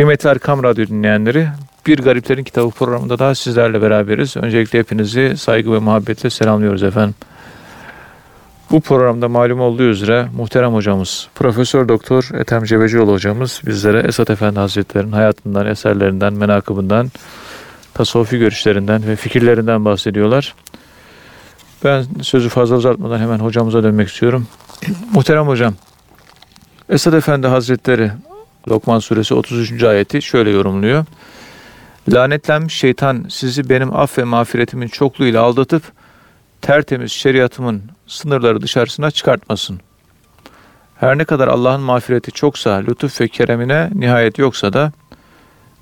Kıymetli Erkam Radyo dinleyenleri, Bir Gariplerin Kitabı programında daha sizlerle beraberiz. Öncelikle hepinizi saygı ve muhabbetle selamlıyoruz efendim. Bu programda malum olduğu üzere muhterem hocamız, Profesör Doktor Ethem Cebecioğlu hocamız bizlere Esat Efendi Hazretleri'nin hayatından, eserlerinden, menakıbından, tasavvufi görüşlerinden ve fikirlerinden bahsediyorlar. Ben sözü fazla uzatmadan hemen hocamıza dönmek istiyorum. muhterem hocam, Esad Efendi Hazretleri Lokman suresi 33. ayeti şöyle yorumluyor. Lanetlenmiş şeytan sizi benim aff ve mağfiretimin çokluğuyla aldatıp tertemiz şeriatımın sınırları dışarısına çıkartmasın. Her ne kadar Allah'ın mağfireti çoksa, lütuf ve keremine nihayet yoksa da,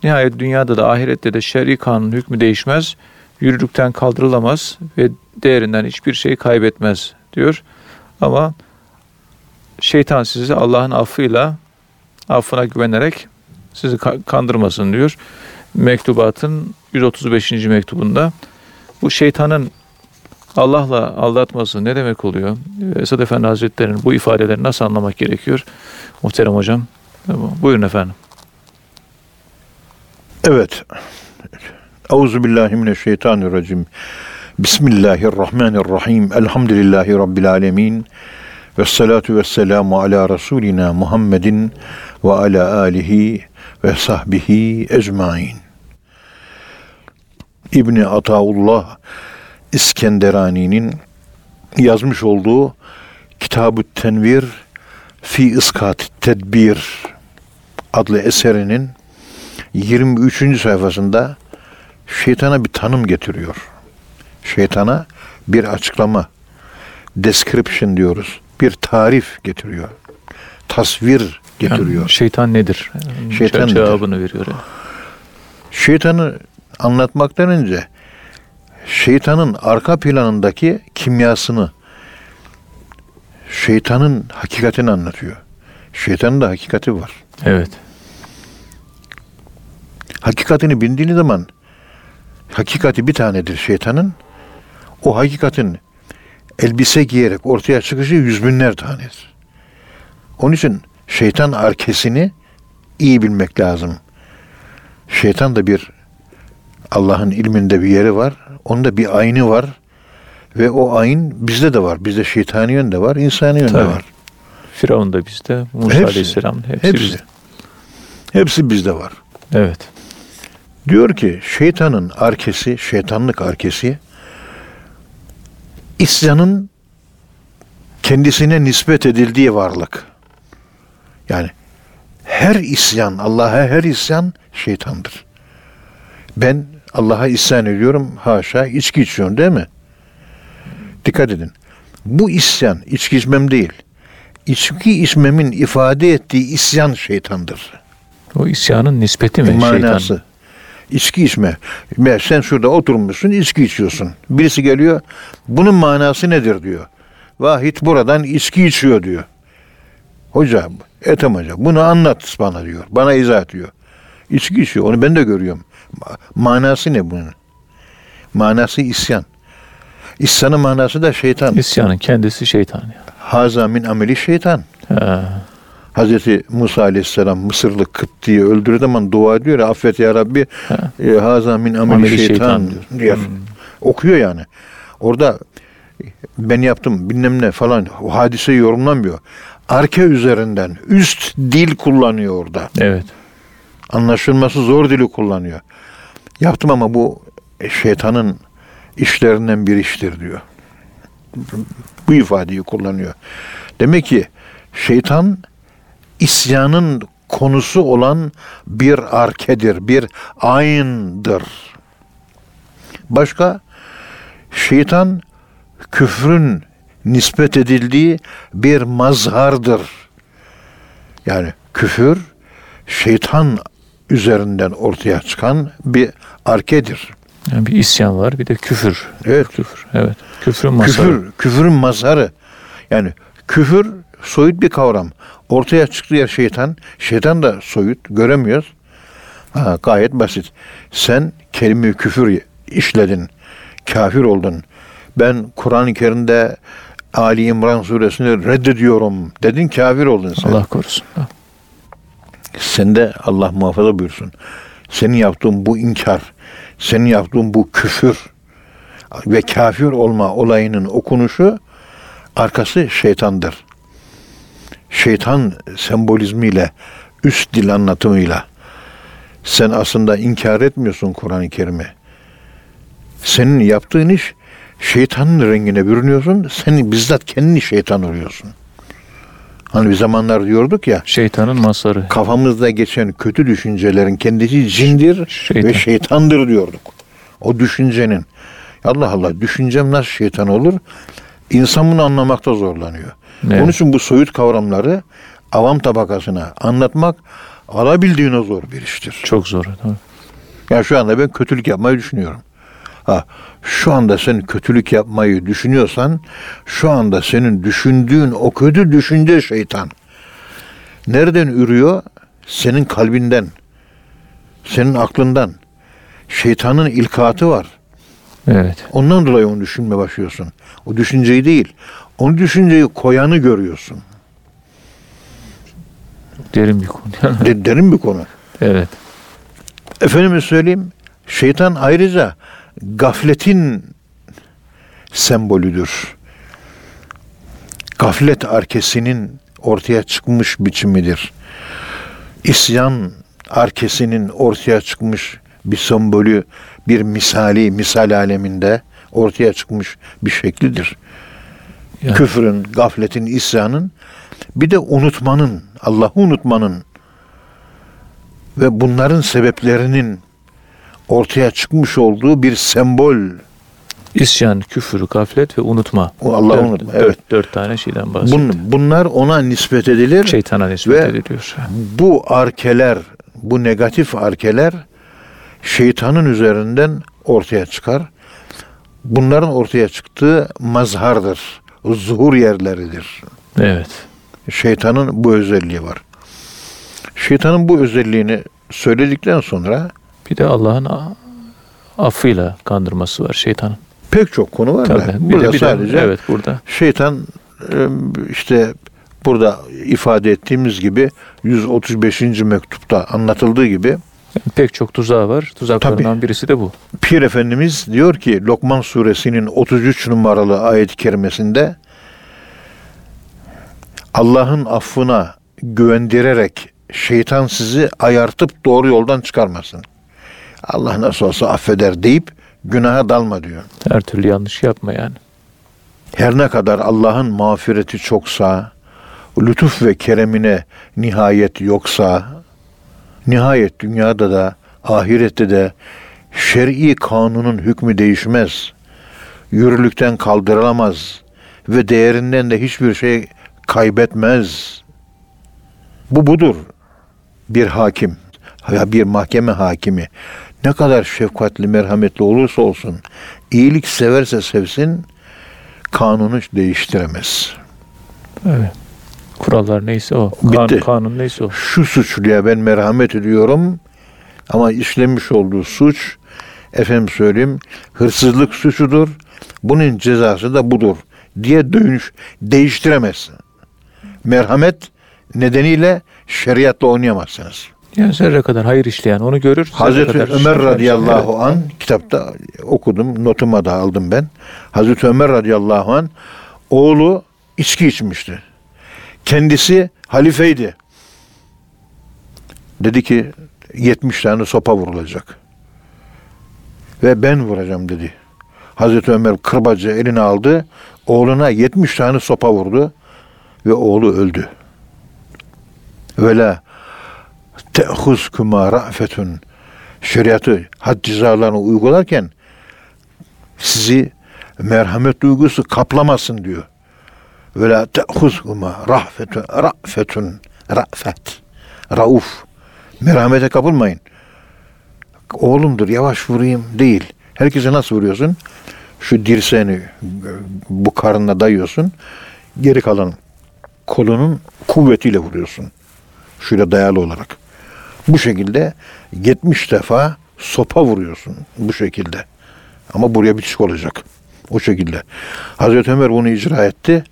nihayet dünyada da ahirette de şer'i kanun hükmü değişmez, yürürlükten kaldırılamaz ve değerinden hiçbir şey kaybetmez diyor. Ama şeytan sizi Allah'ın affıyla affına güvenerek sizi kandırmasın diyor. Mektubatın 135. mektubunda. Bu şeytanın Allah'la aldatması ne demek oluyor? Esad Efendi Hazretleri'nin bu ifadeleri nasıl anlamak gerekiyor? Muhterem hocam. Buyurun efendim. Evet. Euzubillahimineşşeytanirracim. Bismillahirrahmanirrahim. Elhamdülillahi Rabbil alemin. Ve salatu ve selamu ala Resulina Muhammedin ve ala alihi ve sahbihi ecmain. İbni Ataullah İskenderani'nin yazmış olduğu Kitab-ı Tenvir fi iskat Tedbir adlı eserinin 23. sayfasında şeytana bir tanım getiriyor. Şeytana bir açıklama, description diyoruz. Bir tarif getiriyor. Tasvir getiriyor. Yani şeytan nedir? Şeytan cevabını nedir? veriyor. Şeytanı anlatmaktan önce şeytanın arka planındaki kimyasını şeytanın hakikatini anlatıyor. Şeytanın da hakikati var. Evet. Hakikatini bildiğiniz zaman hakikati bir tanedir şeytanın. O hakikatin elbise giyerek ortaya çıkışı yüz binler tanedir. Onun için şeytan arkesini iyi bilmek lazım. Şeytan da bir Allah'ın ilminde bir yeri var. Onda bir ayni var. Ve o ayin bizde de var. Bizde şeytani yön de var, insani yön de var. Firavun da bizde, Musa hepsi, Aleyhisselam hepsi, hepsi bizde. Hepsi bizde var. Evet. Diyor ki şeytanın arkesi, şeytanlık arkesi isyanın kendisine nispet edildiği varlık. Yani her isyan, Allah'a her isyan şeytandır. Ben Allah'a isyan ediyorum, haşa içki içiyorum değil mi? Dikkat edin. Bu isyan içki içmem değil. İçki içmemin ifade ettiği isyan şeytandır. O isyanın nispeti mi? Manası. Şeytan? İçki içme. Sen şurada oturmuşsun, içki içiyorsun. Birisi geliyor, bunun manası nedir diyor. Vahit buradan içki içiyor diyor. Hocam, Ethem Hoca bunu anlat bana diyor. Bana izah diyor. İçki içiyor. Onu ben de görüyorum. Manası ne bunun? Manası isyan. İsyanın manası da şeytan. İsyanın kendisi şeytan. Yani. Haza min ameli şeytan. Ha. Hazreti Musa Aleyhisselam Mısırlı Kıpti'yi öldürdüğü zaman dua ediyor affet ya Rabbi e, haza min ameli, ameli şeytan, şeytan diyor. diyor. Hmm. Okuyor yani. Orada ben yaptım bilmem ne falan o hadiseyi yorumlamıyor. Arke üzerinden üst dil kullanıyor orada. Evet. Anlaşılması zor dili kullanıyor. Yaptım ama bu şeytanın işlerinden bir iştir diyor. Bu ifadeyi kullanıyor. Demek ki şeytan isyanın konusu olan bir arkedir, bir aynıdır. Başka şeytan küfrün nispet edildiği bir mazhardır. Yani küfür şeytan üzerinden ortaya çıkan bir arkedir. Yani bir isyan var, bir de küfür. Evet. Küfür. Evet. Küfrün mazharı. Küfür, küfürün mazharı. Yani küfür soyut bir kavram. Ortaya çıktığı yer şeytan. Şeytan da soyut, göremiyoruz. Ha, gayet basit. Sen kelime küfür işledin. Kafir oldun. Ben Kur'an-ı Kerim'de Ali İmran suresini reddediyorum dedin kafir oldun sen. Allah korusun. Sende Allah muhafaza buyursun. Senin yaptığın bu inkar, senin yaptığın bu küfür ve kafir olma olayının okunuşu arkası şeytandır. Şeytan sembolizmiyle, üst dil anlatımıyla sen aslında inkar etmiyorsun Kur'an-ı Kerim'i. Senin yaptığın iş şeytanın rengine bürünüyorsun. Sen bizzat kendini şeytan oluyorsun. Hani bir zamanlar diyorduk ya Şeytanın masarı. kafamızda geçen kötü düşüncelerin kendisi cindir Şeytan. ve şeytandır diyorduk. O düşüncenin. Allah Allah düşüncem nasıl şeytan olur? İnsan bunu anlamakta zorlanıyor. Evet. Onun için bu soyut kavramları avam tabakasına anlatmak alabildiğine zor bir iştir. Çok zor. Tabii. Ya şu anda ben kötülük yapmayı düşünüyorum. Ha, şu anda sen kötülük yapmayı düşünüyorsan şu anda senin düşündüğün o kötü düşünce şeytan. Nereden ürüyor? Senin kalbinden. Senin aklından. Şeytanın ilkatı var. Evet. Ondan dolayı onu düşünme başlıyorsun. O düşünceyi değil. Onu düşünceyi koyanı görüyorsun. Derin bir konu. De- derin bir konu. evet. Efendime söyleyeyim, şeytan ayrıca gafletin sembolüdür. Gaflet arkesinin ortaya çıkmış biçimidir. İsyan arkesinin ortaya çıkmış bir sembolü, bir misali, misal aleminde ortaya çıkmış bir şeklidir. Yani. Küfrün, gafletin, isyanın bir de unutmanın, Allah'ı unutmanın ve bunların sebeplerinin ortaya çıkmış olduğu bir sembol. İsyan, küfür, gaflet ve unutma. Allah'ı Dört- unutma. dört- Evet. Dört tane şeyden bahsetti. Bun, bunlar ona nispet edilir. Şeytana nispet Ve- ediliyor. Bu arkeler, bu negatif arkeler şeytanın üzerinden ortaya çıkar. Bunların ortaya çıktığı mazhardır. Zuhur yerleridir. Evet. Şeytanın bu özelliği var. Şeytanın bu özelliğini söyledikten sonra Bir de Allah'ın affıyla kandırması var şeytanın. pek çok konu var da Tabii. Bir burada de, bir de, sadece evet burada. şeytan e, işte burada ifade ettiğimiz gibi 135. mektupta anlatıldığı gibi Yani pek çok tuzağı var. Tuzaklarından birisi de bu. Pir Efendimiz diyor ki Lokman suresinin 33 numaralı ayet-i kerimesinde Allah'ın affına güvendirerek şeytan sizi ayartıp doğru yoldan çıkarmasın. Allah nasıl olsa affeder deyip günaha dalma diyor. Her türlü yanlış yapma yani. Her ne kadar Allah'ın mağfireti çoksa, lütuf ve keremine nihayet yoksa, nihayet dünyada da ahirette de şer'i kanunun hükmü değişmez. Yürürlükten kaldırılamaz ve değerinden de hiçbir şey kaybetmez. Bu budur. Bir hakim ya bir mahkeme hakimi ne kadar şefkatli, merhametli olursa olsun, iyilik severse sevsin, kanunu değiştiremez. Evet. Kurallar neyse o. Kan- Bitti. kanun neyse o. Şu suçluya ben merhamet ediyorum ama işlemiş olduğu suç efendim söyleyeyim hırsızlık suçudur. Bunun cezası da budur diye dönüş değiştiremezsin. Merhamet nedeniyle şeriatla oynayamazsınız. Yani zerre kadar hayır işleyen onu görür. Hazreti kadar Ömer radıyallahu an kitapta okudum, notuma da aldım ben. Hazreti Ömer radıyallahu an oğlu içki içmişti. Kendisi halifeydi. Dedi ki 70 tane sopa vurulacak. Ve ben vuracağım dedi. Hazreti Ömer kırbacı eline aldı. Oğluna 70 tane sopa vurdu. Ve oğlu öldü. Ve la te'huzkuma ra'fetun şeriatı had cezalarını uygularken sizi merhamet duygusu kaplamasın diyor. Ve la te'huzkuma rahfetun ra'fetun ra'fet rauf merhamete kapılmayın. Oğlumdur yavaş vurayım değil. Herkese nasıl vuruyorsun? Şu dirseğini bu karnına dayıyorsun. Geri kalan kolunun kuvvetiyle vuruyorsun. Şöyle dayalı olarak. Bu şekilde 70 defa sopa vuruyorsun bu şekilde. Ama buraya bitişik olacak. O şekilde. Hazreti Ömer bunu icra etti.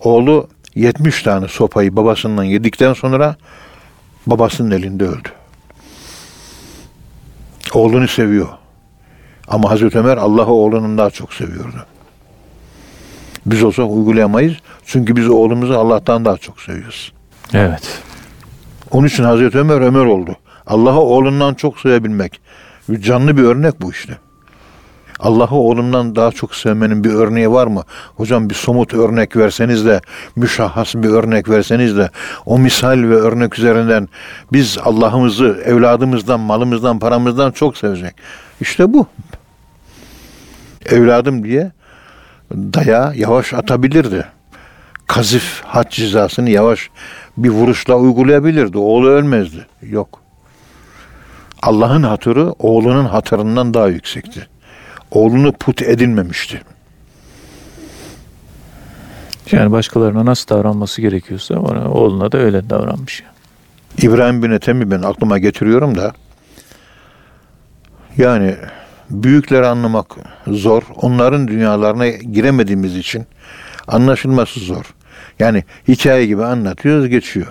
Oğlu 70 tane sopayı babasından yedikten sonra babasının elinde öldü. Oğlunu seviyor. Ama Hazreti Ömer Allah'ı oğlunun daha çok seviyordu. Biz olsak uygulayamayız. Çünkü biz oğlumuzu Allah'tan daha çok seviyoruz. Evet. Onun için Hazreti Ömer Ömer oldu. Allah'ı oğlundan çok sevebilmek. Canlı bir örnek bu işte. Allah'ı oğlundan daha çok sevmenin bir örneği var mı? Hocam bir somut örnek verseniz de, müşahhas bir örnek verseniz de, o misal ve örnek üzerinden biz Allah'ımızı evladımızdan, malımızdan, paramızdan çok sevecek. İşte bu. Evladım diye daya yavaş atabilirdi. Kazif had cezasını yavaş bir vuruşla uygulayabilirdi. Oğlu ölmezdi. Yok. Allah'ın hatırı oğlunun hatırından daha yüksekti. Oğlunu put edinmemişti. Yani başkalarına nasıl davranması gerekiyorsa ona, oğluna da öyle davranmış. İbrahim bin Ethem'i ben aklıma getiriyorum da yani büyükleri anlamak zor. Onların dünyalarına giremediğimiz için anlaşılması zor. Yani hikaye gibi anlatıyoruz geçiyor.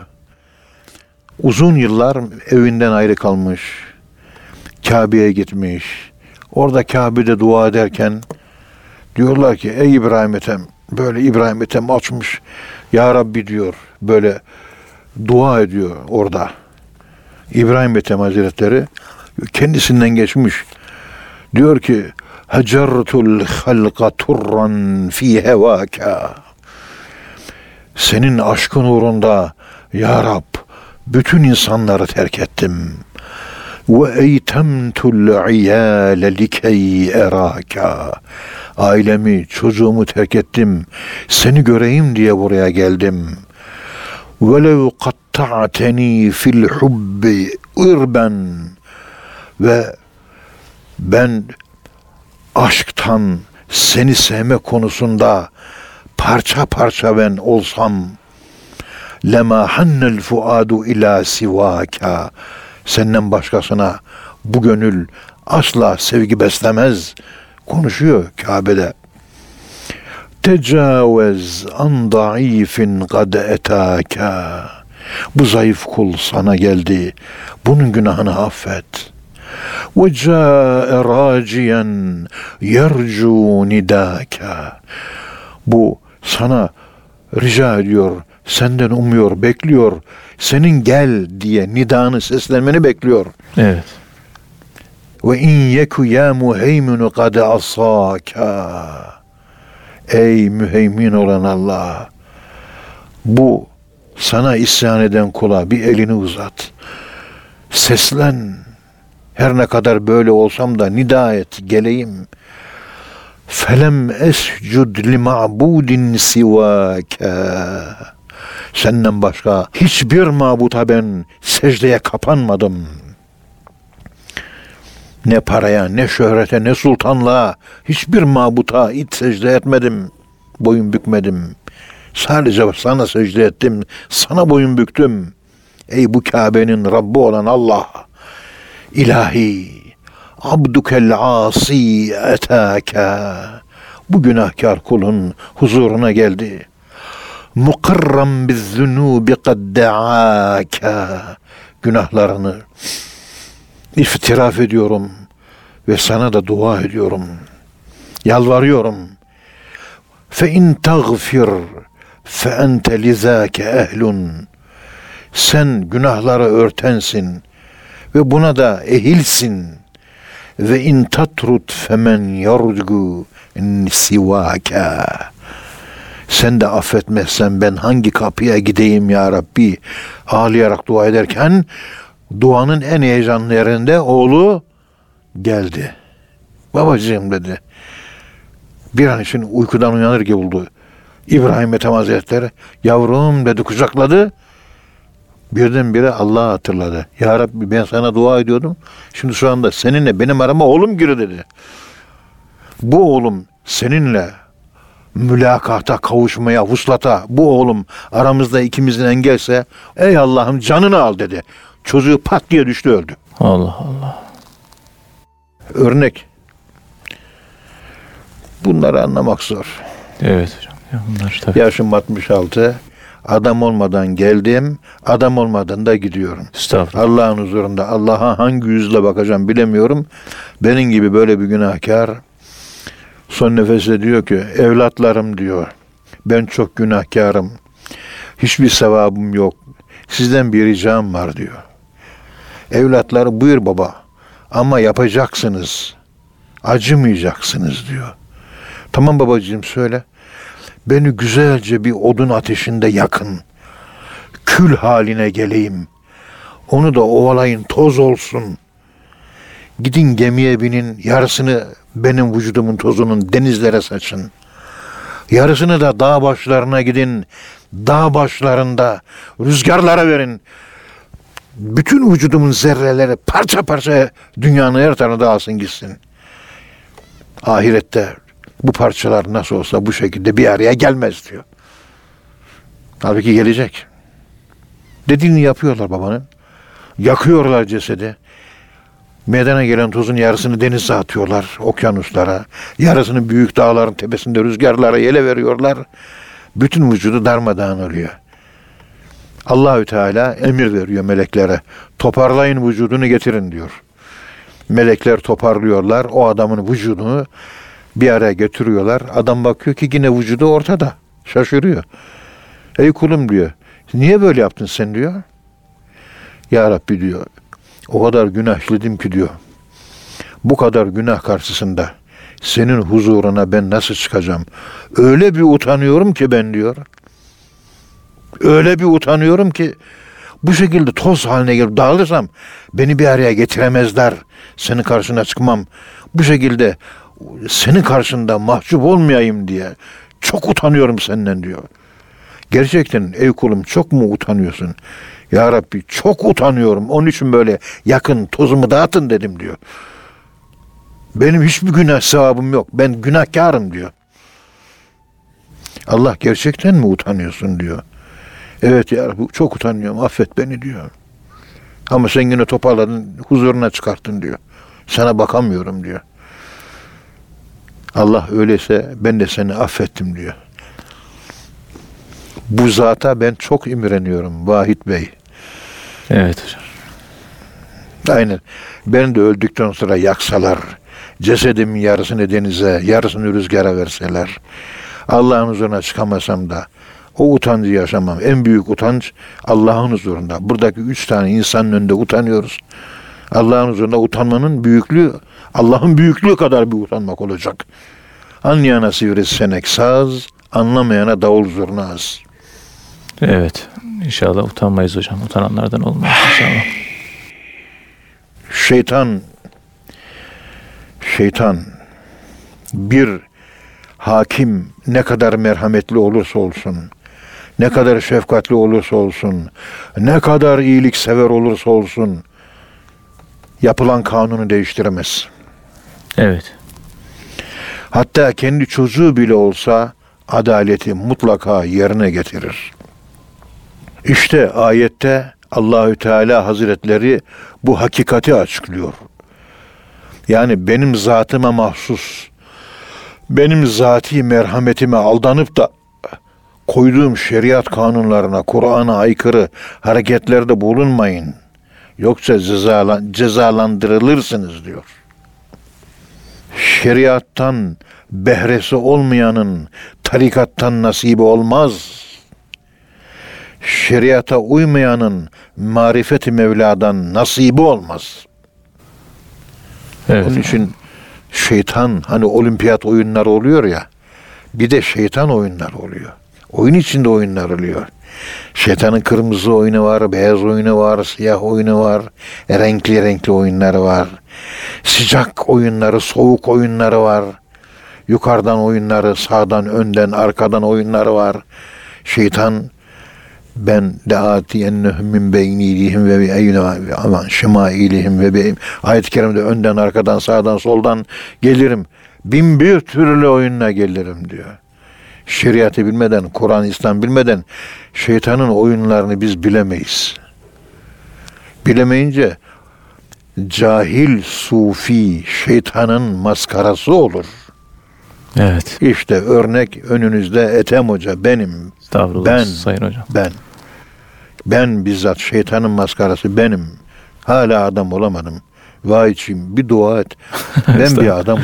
Uzun yıllar evinden ayrı kalmış. Kabe'ye gitmiş. Orada Kabe'de dua ederken diyorlar ki ey İbrahim Ethem böyle İbrahim Ethem açmış. Ya Rabbi diyor böyle dua ediyor orada. İbrahim Ethem Hazretleri kendisinden geçmiş. Diyor ki Hacertul halqa turran fi hevaka. Senin aşkın uğrunda ya Rab bütün insanları terk ettim. Ve eytemtul iyale likey eraka. Ailemi, çocuğumu terk ettim. Seni göreyim diye buraya geldim. Velev katta'teni fil hubbi irben ve ben aşktan seni sevme konusunda parça parça ben olsam lema hannel fuadu ila sivaka senden başkasına bu gönül asla sevgi beslemez konuşuyor Kabe'de. Tecavüz an daifin kad etaka. Bu zayıf kul sana geldi. Bunun günahını affet. Ca'e raciyen yercu nidaka. Bu sana rica ediyor, senden umuyor, bekliyor. Senin gel diye nidanı seslenmeni bekliyor. Evet. Ve in yeku ya muheyminu kad asaka. Ey müheymin olan Allah. Bu sana isyan eden kula bir elini uzat. Seslen. Her ne kadar böyle olsam da nida et geleyim. Felem escud li ma'budin sivaka. Senden başka hiçbir mabuta ben secdeye kapanmadım. Ne paraya, ne şöhrete, ne sultanlığa, hiçbir mabuta it secde etmedim. Boyun bükmedim. Sadece sana secde ettim, sana boyun büktüm. Ey bu Kabe'nin Rabbi olan Allah, ilahi, abdukel asi etaka. Bu günahkar kulun huzuruna geldi. Mukarram biz zunubi kad deaka. Günahlarını iftiraf ediyorum ve sana da dua ediyorum. Yalvarıyorum. Fe in tagfir fe ente lizake ehlun. Sen günahları örtensin ve buna da ehilsin. Ve in tatrut femen yarcu sivaka. Sen de affetmezsen ben hangi kapıya gideyim ya Rabbi? Ağlayarak dua ederken duanın en heyecanlı yerinde oğlu geldi. Babacığım dedi. Bir an için uykudan uyanır gibi oldu. İbrahim Ethem Hazretleri yavrum dedi kucakladı. Birdenbire Allah'ı hatırladı. Ya Rabbi ben sana dua ediyordum. Şimdi şu anda seninle benim arama oğlum giriyor dedi. Bu oğlum seninle mülakata, kavuşmaya, vuslata bu oğlum aramızda ikimizin engelse ey Allah'ım canını al dedi. Çocuğu pat diye düştü öldü. Allah Allah. Örnek. Bunları anlamak zor. Evet hocam. Ya bunlar tabii. Yaşım 66. Adam olmadan geldim, adam olmadan da gidiyorum. Allah'ın huzurunda Allah'a hangi yüzle bakacağım bilemiyorum. Benim gibi böyle bir günahkar son nefeste diyor ki evlatlarım diyor. Ben çok günahkarım. Hiçbir sevabım yok. Sizden bir ricam var diyor. Evlatları buyur baba ama yapacaksınız. Acımayacaksınız diyor. Tamam babacığım söyle. Beni güzelce bir odun ateşinde yakın. Kül haline geleyim. Onu da ovalayın toz olsun. Gidin gemiye binin yarısını benim vücudumun tozunun denizlere saçın. Yarısını da dağ başlarına gidin. Dağ başlarında rüzgarlara verin. Bütün vücudumun zerreleri parça parça dünyanın her tarafına dağılsın gitsin. Ahirette bu parçalar nasıl olsa bu şekilde bir araya gelmez diyor. Halbuki gelecek. Dediğini yapıyorlar babanın. Yakıyorlar cesedi. Meydana gelen tozun yarısını denize atıyorlar, okyanuslara. Yarısını büyük dağların tepesinde rüzgarlara yele veriyorlar. Bütün vücudu darmadağın oluyor. Allahü Teala emir veriyor meleklere. Toparlayın vücudunu getirin diyor. Melekler toparlıyorlar. O adamın vücudunu bir araya getiriyorlar. Adam bakıyor ki yine vücudu ortada. Şaşırıyor. Ey kulum diyor. Niye böyle yaptın sen diyor. Ya Rabbi diyor. O kadar günah ki diyor. Bu kadar günah karşısında senin huzuruna ben nasıl çıkacağım? Öyle bir utanıyorum ki ben diyor. Öyle bir utanıyorum ki bu şekilde toz haline gelip dağılırsam beni bir araya getiremezler. Senin karşına çıkmam. Bu şekilde senin karşında mahcup olmayayım diye çok utanıyorum senden diyor. Gerçekten ey kulum çok mu utanıyorsun? Ya Rabbi çok utanıyorum. Onun için böyle yakın tozumu dağıtın dedim diyor. Benim hiçbir günah sevabım yok. Ben günahkarım diyor. Allah gerçekten mi utanıyorsun diyor. Evet ya Rabbi çok utanıyorum affet beni diyor. Ama sen yine toparladın huzuruna çıkarttın diyor. Sana bakamıyorum diyor. Allah öyleyse ben de seni affettim diyor. Bu zata ben çok imreniyorum Vahit Bey. Evet hocam. Aynen. Ben de öldükten sonra yaksalar, cesedimin yarısını denize, yarısını rüzgara verseler, Allah'ın huzuruna çıkamasam da o utancı yaşamam. En büyük utanç Allah'ın huzurunda. Buradaki üç tane insanın önünde utanıyoruz. Allah'ın huzurunda utanmanın büyüklüğü, Allah'ın büyüklüğü kadar bir utanmak olacak. Anlayana sivrisinek saz, anlamayana davul zurnaz. Evet. İnşallah utanmayız hocam. Utananlardan olmayız inşallah. Şeytan, şeytan bir hakim ne kadar merhametli olursa olsun, ne kadar şefkatli olursa olsun, ne kadar iyilik sever olursa olsun, yapılan kanunu değiştiremez. Evet. Hatta kendi çocuğu bile olsa adaleti mutlaka yerine getirir. İşte ayette Allahü Teala Hazretleri bu hakikati açıklıyor. Yani benim zatıma mahsus, benim zati merhametime aldanıp da koyduğum şeriat kanunlarına, Kur'an'a aykırı hareketlerde bulunmayın. Yoksa cezalan, cezalandırılırsınız diyor. Şeriattan behresi olmayanın tarikattan nasibi olmaz. Şeriata uymayanın marifeti Mevla'dan nasibi olmaz. Evet. Onun için şeytan hani olimpiyat oyunları oluyor ya bir de şeytan oyunları oluyor. Oyun içinde oyunlar oluyor. Şeytanın kırmızı oyunu var, beyaz oyunu var, siyah oyunu var, renkli renkli oyunları var. Sıcak oyunları, soğuk oyunları var. Yukarıdan oyunları, sağdan, önden, arkadan oyunları var. Şeytan ben leatiyennehum min beynilihim ve bi aman şemailihim ve bi ayet-i kerimede önden arkadan sağdan soldan gelirim. Bin bir türlü oyunla gelirim diyor. Şeriatı bilmeden, Kur'an, İslam bilmeden şeytanın oyunlarını biz bilemeyiz. Bilemeyince cahil sufi şeytanın maskarası olur. Evet. İşte örnek önünüzde Ethem Hoca benim. Ben- Sayın Hocam. Ben. Ben bizzat şeytanın maskarası benim. Hala adam olamadım. Vay içim bir dua et. Ben bir adamım.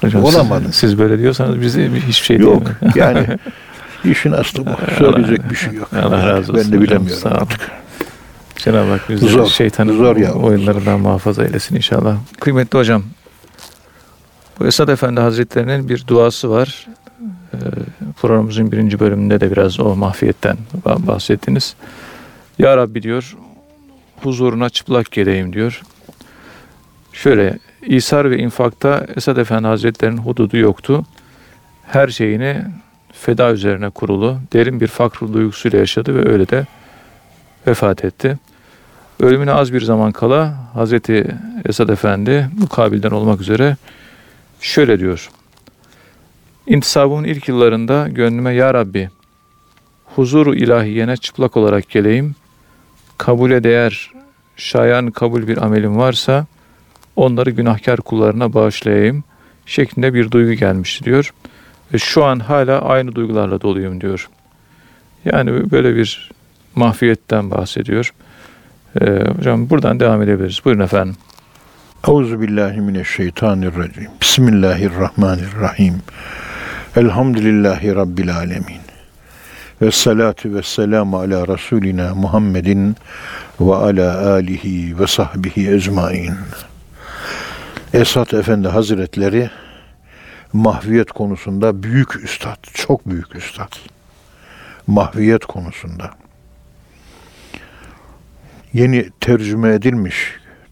Hocam Olamadım. Siz, siz böyle diyorsanız bize bir- hiçbir şey Yok diyemeyiz. yani işin aslı bu. Söyleyecek bir şey yok. Allah razı olsun. Ben de hocam, bilemiyorum olun. artık. Cenab-ı Hak bizi Zor, şeytanın zor yavrum, oyunlarından muhafaza eylesin inşallah. Kıymetli hocam, bu Esad Efendi Hazretleri'nin bir duası var. Ee, programımızın birinci bölümünde de biraz o mahfiyetten bah- bahsettiniz. Ya Rabbi diyor, huzuruna çıplak geleyim diyor. Şöyle, İsar ve infakta Esad Efendi Hazretleri'nin hududu yoktu. Her şeyini feda üzerine kurulu, derin bir fakr duygusuyla yaşadı ve öyle de vefat etti. Ölümüne az bir zaman kala Hazreti Esad Efendi bu kabilden olmak üzere şöyle diyor. İntisabımın ilk yıllarında gönlüme Ya Rabbi huzuru ilahiyene çıplak olarak geleyim. Kabule değer şayan kabul bir amelim varsa onları günahkar kullarına bağışlayayım şeklinde bir duygu gelmişti diyor. Ve şu an hala aynı duygularla doluyum diyor. Yani böyle bir mahfiyetten bahsediyor. Ee, hocam buradan devam edebiliriz. Buyurun efendim. Euzu billahi mineşşeytanirracim. Bismillahirrahmanirrahim. Elhamdülillahi rabbil alamin. Ve salatu ve selamu ala Resulina Muhammedin ve ala alihi ve sahbihi ecmain. Esat Efendi Hazretleri mahviyet konusunda büyük üstad, çok büyük üstad. Mahviyet konusunda. Yeni tercüme edilmiş,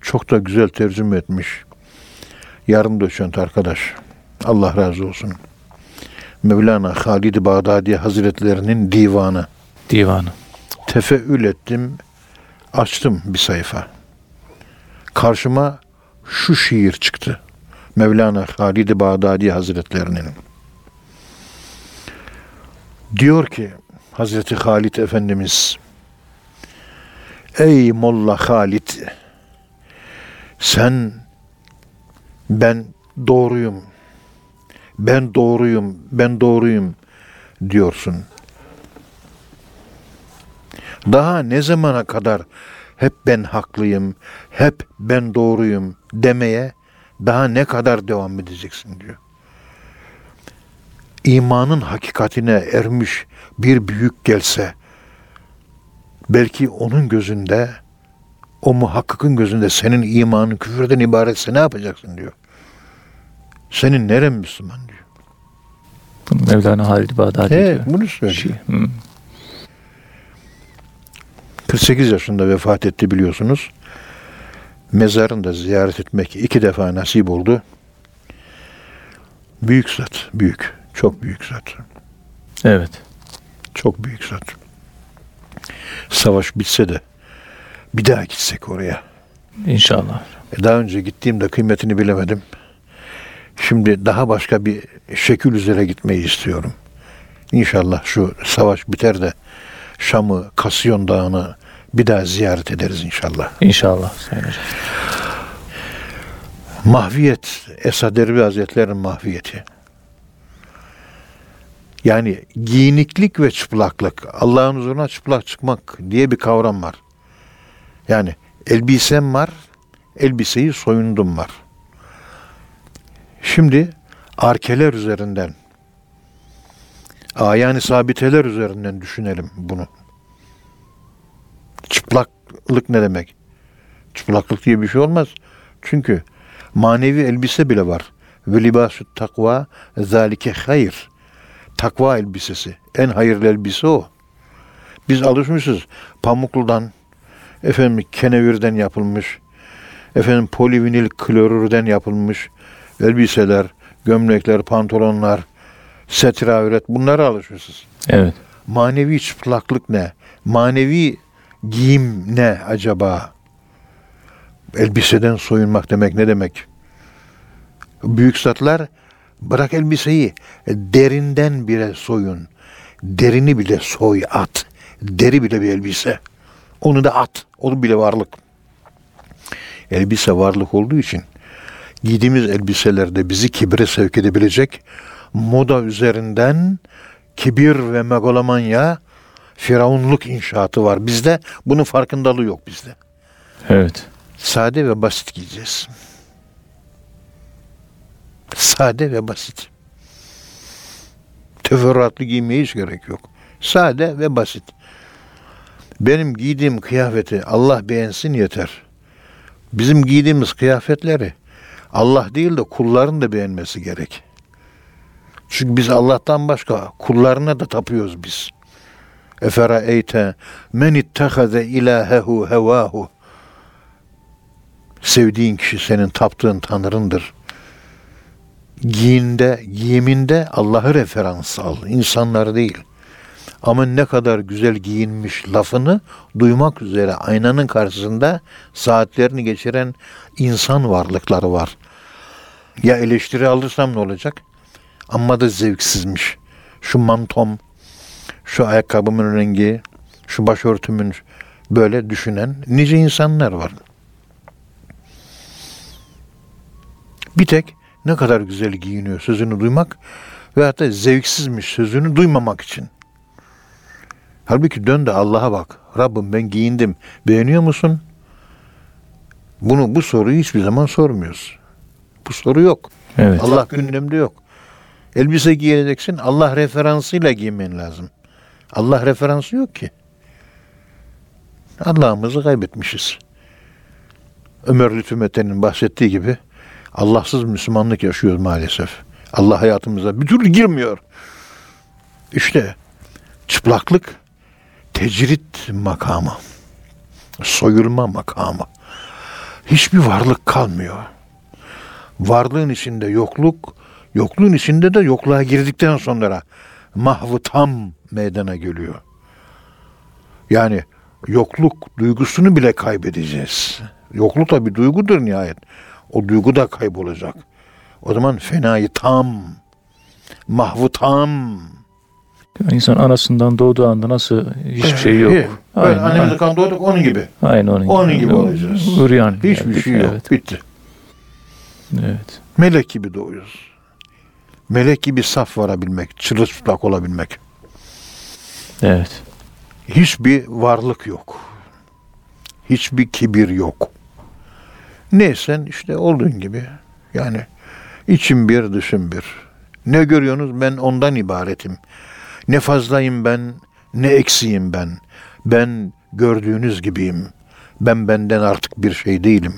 çok da güzel tercüme etmiş. Yarım doçent arkadaş. Allah razı olsun. Mevlana Halid Bağdadi Hazretlerinin divanı. Divanı. Tefeül ettim, açtım bir sayfa. Karşıma şu şiir çıktı. Mevlana Halid Bağdadi Hazretlerinin. Diyor ki Hazreti Halid Efendimiz Ey Molla Halid sen ben doğruyum. Ben doğruyum. Ben doğruyum diyorsun. Daha ne zamana kadar hep ben haklıyım, hep ben doğruyum demeye daha ne kadar devam edeceksin diyor. İmanın hakikatine ermiş bir büyük gelse belki onun gözünde o muhakkakın gözünde senin imanın küfürden ibaretse ne yapacaksın diyor. Senin neren Müslüman diyor. Mevlana Halid Bağdadi He, diyor. bunu söylüyor. Şey, hı. 48 yaşında vefat etti biliyorsunuz. Mezarını da ziyaret etmek iki defa nasip oldu. Büyük zat, büyük, çok büyük zat. Evet. Çok büyük zat. Savaş bitse de bir daha gitsek oraya. İnşallah. E, Daha önce gittiğimde kıymetini bilemedim. Şimdi daha başka bir şekil üzere gitmeyi istiyorum. İnşallah şu savaş biter de Şam'ı, Kasyon Dağı'nı bir daha ziyaret ederiz inşallah. İnşallah Sayın Hocam. Mahviyet, Esad Erbil Hazretleri'nin mahviyeti. Yani giyiniklik ve çıplaklık, Allah'ın huzuruna çıplak çıkmak diye bir kavram var. Yani elbisem var, elbiseyi soyundum var. Şimdi arkeler üzerinden, ayani sabiteler üzerinden düşünelim bunu. Çıplaklık ne demek? Çıplaklık diye bir şey olmaz. Çünkü manevi elbise bile var. Ve libasü takva zalike hayır. Takva elbisesi. En hayırlı elbise o. Biz alışmışız pamukludan, efendim kenevirden yapılmış, efendim polivinil klorürden yapılmış elbiseler, gömlekler, pantolonlar, setravret bunlara alışmışız. Evet. Manevi çıplaklık ne? Manevi giyim ne acaba? Elbiseden soyunmak demek ne demek? Büyük zatlar bırak elbiseyi derinden bile soyun. Derini bile soy at. Deri bile bir elbise. Onu da at. O bile varlık. Elbise varlık olduğu için giydiğimiz elbiselerde bizi kibre sevk edebilecek moda üzerinden kibir ve megalomanya, firavunluk inşaatı var bizde. Bunun farkındalığı yok bizde. Evet. Sade ve basit giyeceğiz. Sade ve basit. Teferruatlı giymeye hiç gerek yok. Sade ve basit. Benim giydiğim kıyafeti Allah beğensin yeter. Bizim giydiğimiz kıyafetleri Allah değil de kulların da beğenmesi gerek. Çünkü biz Allah'tan başka kullarına da tapıyoruz biz. Efera eyte men ittehaze ilahehu hevahu. Sevdiğin kişi senin taptığın tanrındır. Giyinde, giyiminde Allah'ı referans al, insanlar değil. Ama ne kadar güzel giyinmiş lafını duymak üzere aynanın karşısında saatlerini geçiren insan varlıkları var. Ya eleştiri alırsam ne olacak? Amma da zevksizmiş. Şu mantom, şu ayakkabımın rengi, şu başörtümün böyle düşünen nice insanlar var. Bir tek ne kadar güzel giyiniyor sözünü duymak ve hatta zevksizmiş sözünü duymamak için. Halbuki dön de Allah'a bak. Rabbim ben giyindim. Beğeniyor musun? Bunu bu soruyu hiçbir zaman sormuyoruz. Bu soru yok. Evet. Allah gündemde yok. Elbise giyeceksin. Allah referansıyla giymen lazım. Allah referansı yok ki. Allah'ımızı kaybetmişiz. Ömer Lütfü Mete'nin bahsettiği gibi Allahsız Müslümanlık yaşıyoruz maalesef. Allah hayatımıza bir türlü girmiyor. İşte çıplaklık tecrit makamı. Soyulma makamı. Hiçbir varlık kalmıyor. Varlığın içinde yokluk, yokluğun içinde de yokluğa girdikten sonra mahvı tam meydana geliyor. Yani yokluk duygusunu bile kaybedeceğiz. Yokluk da bir duygudur nihayet. O duygu da kaybolacak. O zaman fenayı tam, mahvu tam. İnsan anasından doğduğu anda nasıl hiçbir şey yok. Böyle Aynen, annemize aynen, kan doğduk onun gibi. aynen onun gibi. Onun gibi olacağız. Uryan. Hiçbir geldik, şey yok. Evet. Bitti. evet. Melek gibi doğuyoruz. Melek gibi saf varabilmek, çırılçıplak olabilmek. Evet. Hiçbir varlık yok. Hiçbir kibir yok. Neysen işte olduğun gibi. Yani içim bir, dışım bir. Ne görüyorsunuz? Ben ondan ibaretim. Ne fazlayım ben, ne eksiyim ben. Ben gördüğünüz gibiyim. Ben benden artık bir şey değilim.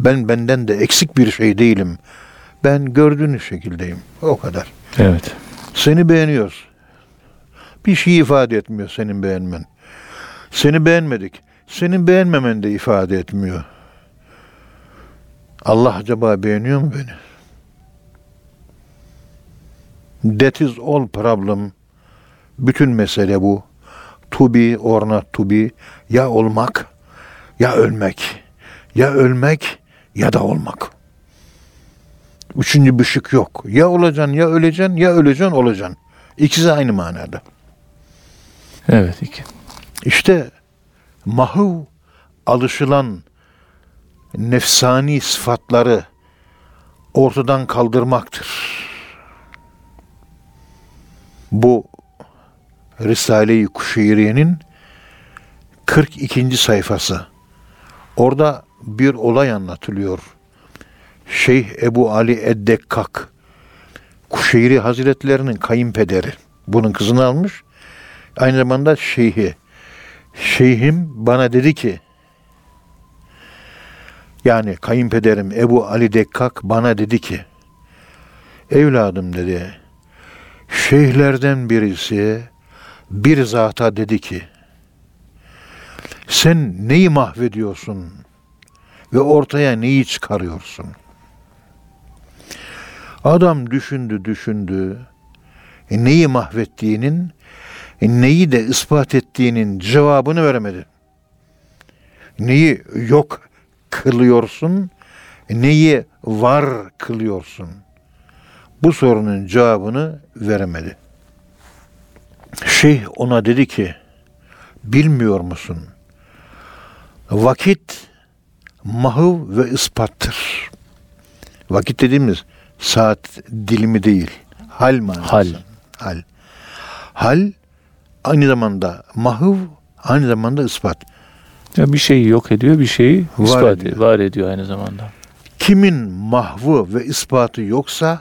Ben benden de eksik bir şey değilim. Ben gördüğünüz şekildeyim. O kadar. Evet. Seni beğeniyoruz. Bir şey ifade etmiyor senin beğenmen. Seni beğenmedik. Senin beğenmemen de ifade etmiyor. Allah acaba beğeniyor mu beni? That is all problem. Bütün mesele bu. To be or not to be. Ya olmak ya ölmek. Ya ölmek ya da olmak. Üçüncü bir şık yok. Ya olacaksın ya öleceksin ya öleceksin olacaksın. İkisi aynı manada. Evet. iki. İşte mahu alışılan nefsani sıfatları ortadan kaldırmaktır. Bu Risale-i Kuşeyriye'nin 42. sayfası. Orada bir olay anlatılıyor. Şeyh Ebu Ali Eddekkak, Kuşeyri Hazretlerinin kayınpederi. Bunun kızını almış. Aynı zamanda şeyhi. Şeyhim bana dedi ki, yani kayınpederim Ebu Ali Dekkak bana dedi ki, evladım dedi, şeyhlerden birisi bir zata dedi ki, sen neyi mahvediyorsun ve ortaya neyi çıkarıyorsun? Adam düşündü düşündü, e, neyi mahvettiğinin, e, neyi de ispat ettiğinin cevabını veremedi. Neyi yok kılıyorsun, e, neyi var kılıyorsun? Bu sorunun cevabını veremedi. Şeyh ona dedi ki, bilmiyor musun? Vakit mahuv ve ispattır. Vakit dediğimiz saat dilimi değil, Hal manası. Hal. Hal. Hal aynı zamanda mahv, aynı zamanda ispat. Ya bir şeyi yok ediyor, bir şeyi Var ispat ediyor. var ediyor aynı zamanda. Kimin mahvu ve ispatı yoksa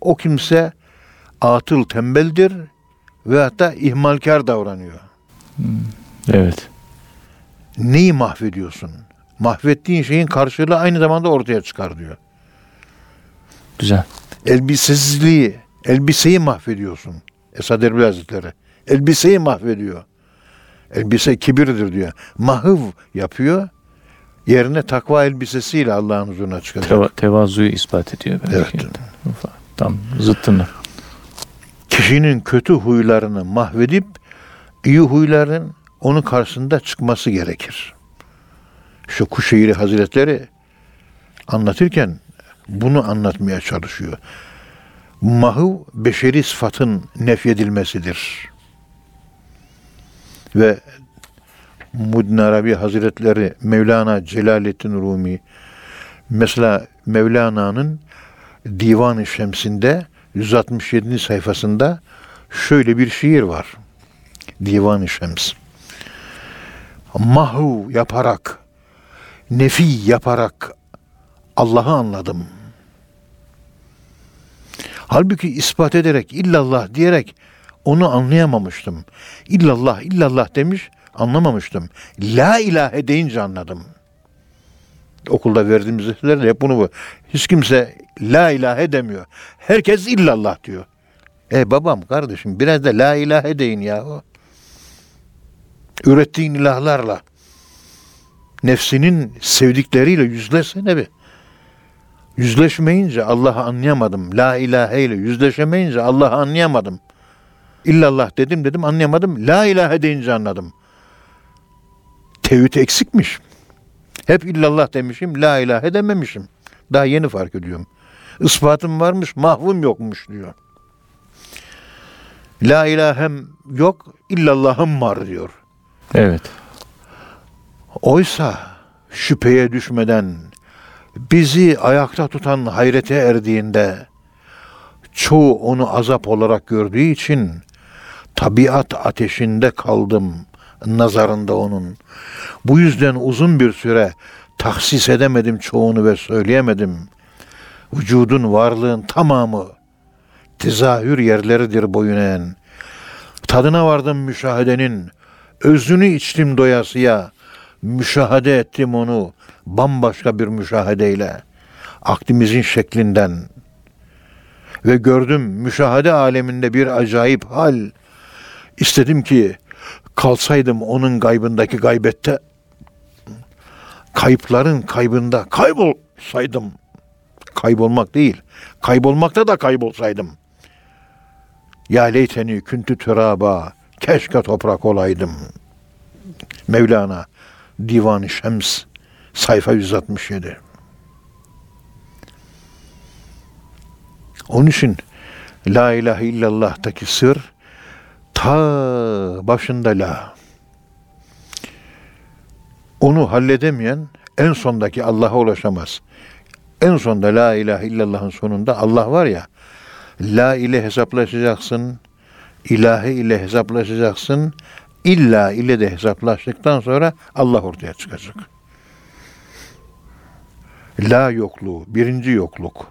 o kimse atıl tembeldir ve hatta ihmalkar davranıyor. Evet. Neyi mahvediyorsun? Mahvettiğin şeyin karşılığı aynı zamanda ortaya çıkar diyor. Güzel. Elbisesizliği, elbiseyi mahvediyorsun. Esad Erbil Hazretleri. Elbiseyi mahvediyor. Elbise kibirdir diyor. Mahv yapıyor. Yerine takva elbisesiyle Allah'ın huzuruna çıkacak. Teva- tevazuyu ispat ediyor. belki. Evet. Tam zıttını. Kişinin kötü huylarını mahvedip iyi huyların onun karşısında çıkması gerekir. Şu Kuşeyri Hazretleri anlatırken bunu anlatmaya çalışıyor. Mahu beşeri sıfatın nefyedilmesidir. Ve Muddin Arabi Hazretleri Mevlana Celaleddin Rumi mesela Mevlana'nın Divan-ı Şems'inde 167. sayfasında şöyle bir şiir var. Divan-ı Şems. Mahu yaparak, nefi yaparak Allah'ı anladım. Halbuki ispat ederek illallah diyerek onu anlayamamıştım. İllallah illallah demiş anlamamıştım. La ilahe deyince anladım. Okulda verdiğimiz derslerle hep bunu bu. Hiç kimse la ilahe demiyor. Herkes illallah diyor. E babam kardeşim biraz da la ilahe deyin ya. Ürettiğin ilahlarla nefsinin sevdikleriyle yüzleşsene bir. Yüzleşmeyince Allah'ı anlayamadım. La ilahe ile yüzleşemeyince Allah'ı anlayamadım. İllallah dedim dedim anlayamadım. La ilahe deyince anladım. Tevhid eksikmiş. Hep illallah demişim, la ilahe dememişim. Daha yeni fark ediyorum. Ispatım varmış, mahvum yokmuş diyor. La ilahem yok, illallahım var diyor. Evet. Oysa şüpheye düşmeden bizi ayakta tutan hayrete erdiğinde çoğu onu azap olarak gördüğü için tabiat ateşinde kaldım nazarında onun. Bu yüzden uzun bir süre tahsis edemedim çoğunu ve söyleyemedim. Vücudun varlığın tamamı tezahür yerleridir boyun eğen. Tadına vardım müşahedenin, özünü içtim doyasıya, müşahede ettim onu bambaşka bir müşahedeyle, aklimizin şeklinden. Ve gördüm müşahede aleminde bir acayip hal. İstedim ki kalsaydım onun gaybındaki gaybette, kayıpların kaybında kaybolsaydım. Kaybolmak değil, kaybolmakta da kaybolsaydım. Ya leyteni küntü türaba, keşke toprak olaydım. Mevlana, Divan-ı Şems, sayfa 167. Onun için La ilahe illallah'taki sır ta başında la. Onu halledemeyen en sondaki Allah'a ulaşamaz. En sonda la ilahe illallah'ın sonunda Allah var ya. La ile hesaplaşacaksın. ilahi ile hesaplaşacaksın. İlla ile de hesaplaştıktan sonra Allah ortaya çıkacak. La yokluğu, birinci yokluk.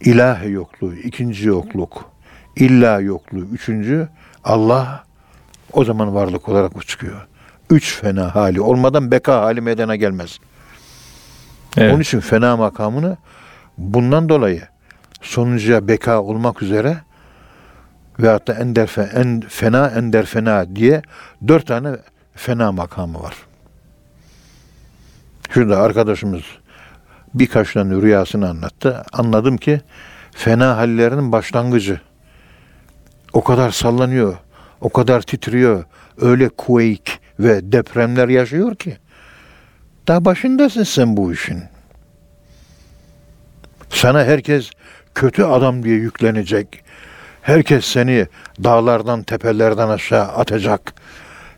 İlahe yokluğu, ikinci yokluk. İlla yokluğu, üçüncü. Allah o zaman varlık olarak çıkıyor. Üç fena hali olmadan beka hali meydana gelmez. Evet. Onun için fena makamını bundan dolayı sonuncuya beka olmak üzere ve hatta ender fe, en, fena ender fena diye dört tane fena makamı var. Şurada arkadaşımız birkaç tane rüyasını anlattı. Anladım ki fena hallerinin başlangıcı. O kadar sallanıyor, o kadar titriyor, öyle quake ve depremler yaşıyor ki. Daha başındasın sen bu işin. Sana herkes kötü adam diye yüklenecek. Herkes seni dağlardan, tepelerden aşağı atacak.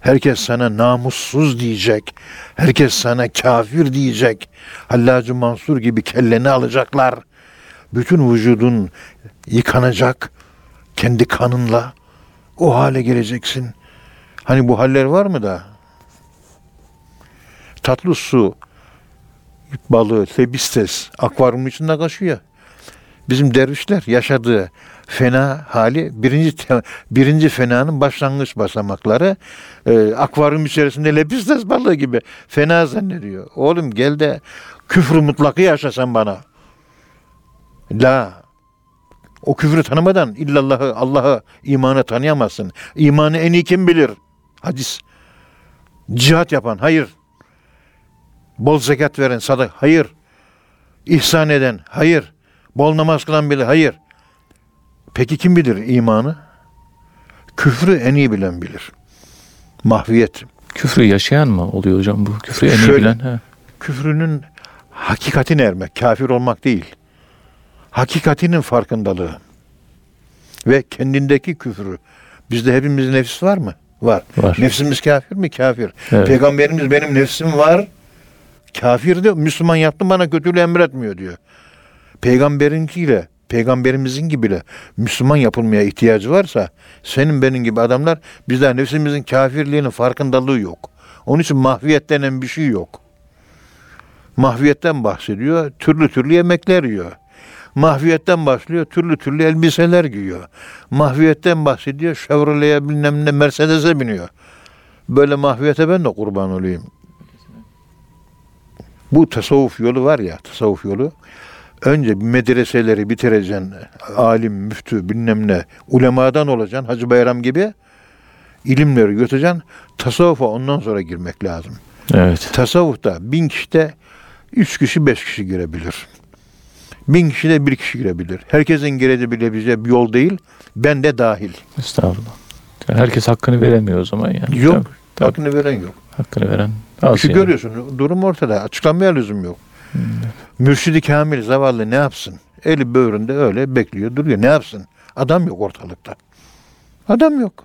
Herkes sana namussuz diyecek. Herkes sana kafir diyecek. Hallacı Mansur gibi kelleni alacaklar. bütün vücudun yıkanacak kendi kanınla o hale geleceksin. Hani bu haller var mı da? Tatlı su balığı, tebistes akvaryumun içinde kaçıyor. Bizim dervişler yaşadığı fena hali birinci birinci fenanın başlangıç basamakları e, akvaryum içerisinde lepistes balığı gibi fena zannediyor. Oğlum gel de küfrü mutlakı yaşasan bana. La o küfrü tanımadan illallahı Allah'ı imanı tanıyamazsın. İmanı en iyi kim bilir? Hadis. Cihat yapan hayır. Bol zekat veren sadık hayır. İhsan eden hayır. Bol namaz kılan bile hayır. Peki kim bilir imanı? Küfrü en iyi bilen bilir. Mahviyet. Küfrü yaşayan mı oluyor hocam bu? Küfrü en iyi Şöyle- bilen. He. Küfrünün hakikatine ermek, kafir olmak değil. Hakikatinin farkındalığı ve kendindeki küfrü. Bizde hepimizin nefis var mı? Var. Var. Nefsimiz kafir mi? Kafir. Evet. Peygamberimiz benim nefsim var. Kafir de Müslüman yaptım bana kötülüğü emretmiyor diyor. Peygamberinkiyle, peygamberimizin gibi bile Müslüman yapılmaya ihtiyacı varsa senin benim gibi adamlar bizde nefsimizin kafirliğinin farkındalığı yok. Onun için mahviyet denen bir şey yok. Mahviyetten bahsediyor, türlü türlü yemekler yiyor. Mahviyetten başlıyor, türlü türlü elbiseler giyiyor. Mahviyetten bahsediyor, Chevrolet'e bilmem ne Mercedes'e biniyor. Böyle mahviyete ben de kurban olayım. Bu tasavvuf yolu var ya, tasavvuf yolu. Önce medreseleri bitireceksin, alim, müftü, bilmem ne, ulemadan olacaksın, Hacı Bayram gibi ilimleri götüreceksin. Tasavvufa ondan sonra girmek lazım. Evet. Tasavvufta bin kişide üç kişi beş kişi girebilir. Bin kişide bir kişi girebilir. Herkesin girebileceği bir yol değil. Ben de dahil. Estağfurullah. Yani herkes hakkını veremiyor o zaman yani. Yok. Tabii, tabii. Hakkını veren yok. Hakkını veren az Şu yani. görüyorsun. Durum ortada. Açıklamaya lüzum yok. Mürşidi Kamil zavallı ne yapsın? Eli böğründe öyle bekliyor duruyor. Ne yapsın? Adam yok ortalıkta. Adam yok.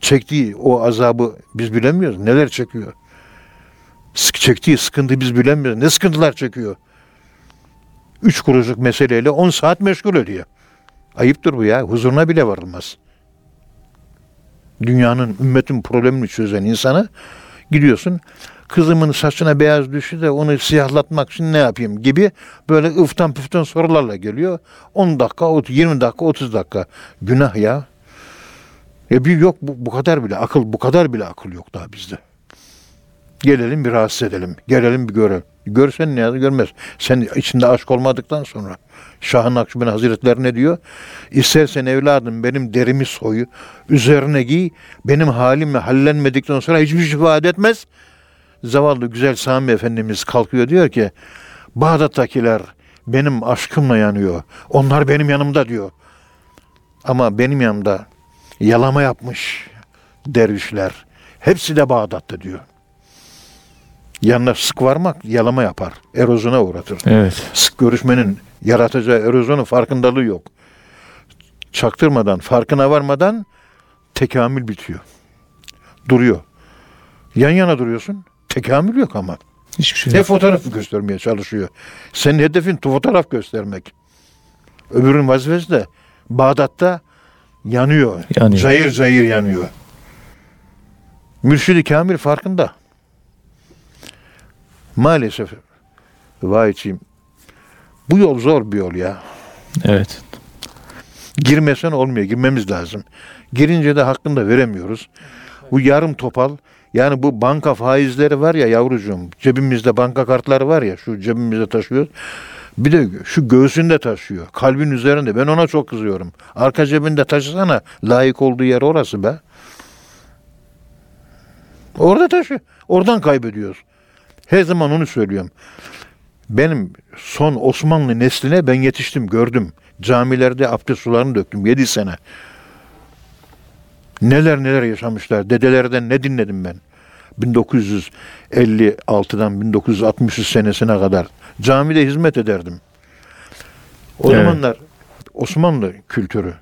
Çektiği o azabı biz bilemiyoruz. Neler çekiyor? Sık çektiği sıkıntı biz bilemiyoruz. Ne sıkıntılar çekiyor? Üç kuruşluk meseleyle on saat meşgul ediyor. Ayıptır bu ya. Huzuruna bile varılmaz. Dünyanın, ümmetin problemini çözen insana gidiyorsun. Kızımın saçına beyaz düştü de onu siyahlatmak için ne yapayım gibi böyle ıftan püften sorularla geliyor. 10 dakika, 20 dakika, 30 dakika. Günah ya. Ya bir yok bu, bu kadar bile akıl, bu kadar bile akıl yok daha bizde. Gelelim bir rahatsız edelim. Gelelim bir görelim. Görsen ne yazı görmez. Sen içinde aşk olmadıktan sonra. Şah-ı Nakşibend Hazretleri ne diyor? İstersen evladım benim derimi soyu, üzerine giy, benim halimle hallenmedikten sonra hiçbir şey ifade etmez. Zavallı güzel Sami Efendimiz kalkıyor diyor ki, Bağdat'takiler benim aşkımla yanıyor. Onlar benim yanımda diyor. Ama benim yanımda yalama yapmış dervişler. Hepsi de Bağdat'ta diyor. Yanına sık varmak yalama yapar. Erozyona uğratır. Evet. Sık görüşmenin yaratacağı erozyonun farkındalığı yok. Çaktırmadan, farkına varmadan tekamül bitiyor. Duruyor. Yan yana duruyorsun. Tekamül yok ama. Hiçbir şey Ne yok. fotoğrafı göstermeye çalışıyor. Senin hedefin fotoğraf göstermek. Öbürünün vazifesi de Bağdat'ta yanıyor. Yanıyor. Zayır zayır yanıyor. Mürşidi Kamil farkında. Maalesef vahiyçiyim. Bu yol zor bir yol ya. Evet. Girmesen olmuyor. Girmemiz lazım. Girince de hakkını da veremiyoruz. Bu yarım topal yani bu banka faizleri var ya yavrucuğum cebimizde banka kartları var ya şu cebimizde taşıyoruz. Bir de şu göğsünde taşıyor. Kalbin üzerinde. Ben ona çok kızıyorum. Arka cebinde taşısana. Layık olduğu yer orası be. Orada taşı. Oradan kaybediyoruz. Her zaman onu söylüyorum. Benim son Osmanlı nesline ben yetiştim, gördüm. Camilerde abdest sularını döktüm 7 sene. Neler neler yaşamışlar. Dedelerden ne dinledim ben. 1956'dan 1963 senesine kadar camide hizmet ederdim. O Evet. zamanlar Osmanlı kültürü.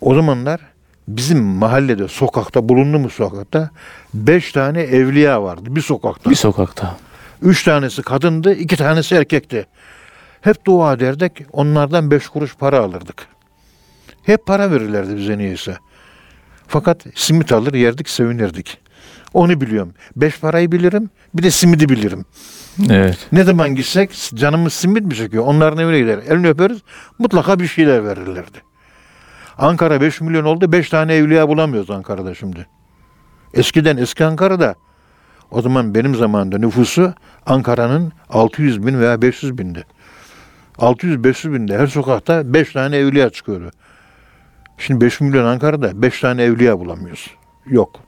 O zamanlar bizim mahallede, sokakta, bulunduğumuz sokakta beş tane evliya vardı bir sokakta. Bir sokakta. Üç tanesi kadındı, iki tanesi erkekti. Hep dua ederdik. Onlardan beş kuruş para alırdık. Hep para verirlerdi bize niyeyse. Fakat simit alır yerdik sevinirdik. Onu biliyorum. Beş parayı bilirim. Bir de simidi bilirim. Evet. Ne zaman gitsek canımız simit mi çekiyor? Onların evine gider. Elini öperiz. Mutlaka bir şeyler verirlerdi. Ankara 5 milyon oldu. 5 tane evliya bulamıyoruz Ankara'da şimdi. Eskiden eski Ankara'da o zaman benim zamanımda nüfusu Ankara'nın 600 bin veya 500 bindi. 600-500 binde her sokakta 5 tane evliya çıkıyordu. Şimdi 5 milyon Ankara'da 5 tane evliya bulamıyoruz. Yok.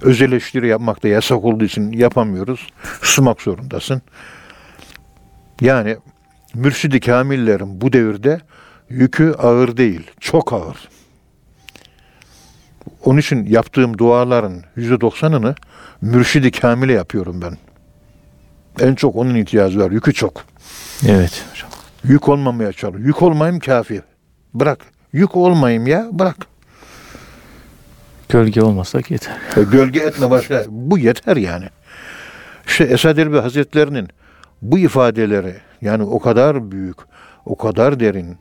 Özel eleştiri yapmak da yasak olduğu için yapamıyoruz. Susmak zorundasın. Yani mürşidi kamillerin bu devirde yükü ağır değil. Çok ağır. Onun için yaptığım duaların %90'ını mürşidi kamile yapıyorum ben. En çok onun ihtiyacı var. Yükü çok. Evet hocam. Yük olmamaya çalış. Yük olmayayım kafi. Bırak. Yük olmayayım ya. Bırak. Gölge olmasak yeter. E, gölge etme başka. Bu yeter yani. İşte Esad Erbil Hazretlerinin bu ifadeleri yani o kadar büyük, o kadar derin.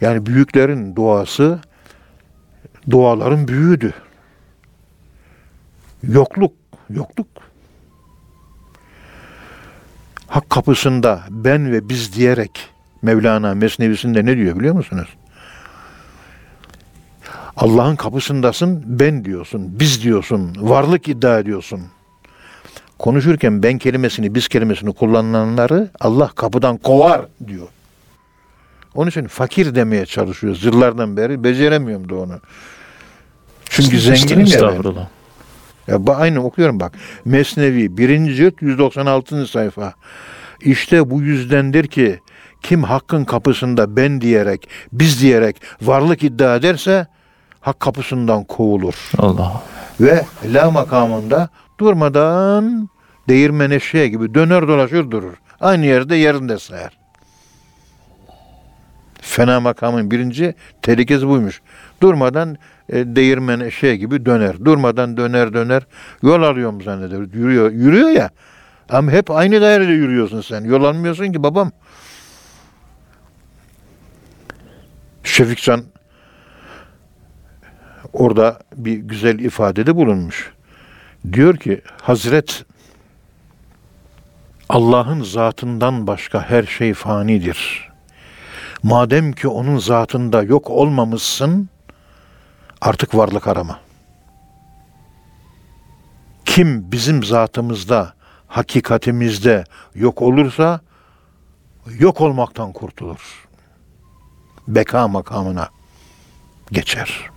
Yani büyüklerin duası duaların büyüğüdü. Yokluk, yokluk. Hak kapısında ben ve biz diyerek Mevlana Mesnevisinde ne diyor biliyor musunuz? Allah'ın kapısındasın, ben diyorsun, biz diyorsun, varlık iddia ediyorsun. Konuşurken ben kelimesini, biz kelimesini kullananları Allah kapıdan kovar diyor. Onun için fakir demeye çalışıyoruz yıllardan beri. Beceremiyorum da onu. Çünkü zenginim ya ben. Ya aynı okuyorum bak. Mesnevi 1. cilt 196. sayfa. İşte bu yüzdendir ki kim hakkın kapısında ben diyerek, biz diyerek varlık iddia ederse hak kapısından kovulur. Allah. Ve la makamında durmadan değirmen eşeği gibi döner dolaşır durur. Aynı yerde yerinde sayar. Fena makamın birinci tehlikesi buymuş. Durmadan e, değirmen eşeği gibi döner. Durmadan döner döner. Yol alıyorum zanneder. Yürüyor, yürüyor ya. Ama hep aynı dairede yürüyorsun sen. Yol almıyorsun ki babam. Şefikcan orada bir güzel ifadede bulunmuş. Diyor ki Hazret Allah'ın zatından başka her şey fanidir. Madem ki onun zatında yok olmamışsın artık varlık arama. Kim bizim zatımızda, hakikatimizde yok olursa yok olmaktan kurtulur. Beka makamına geçer.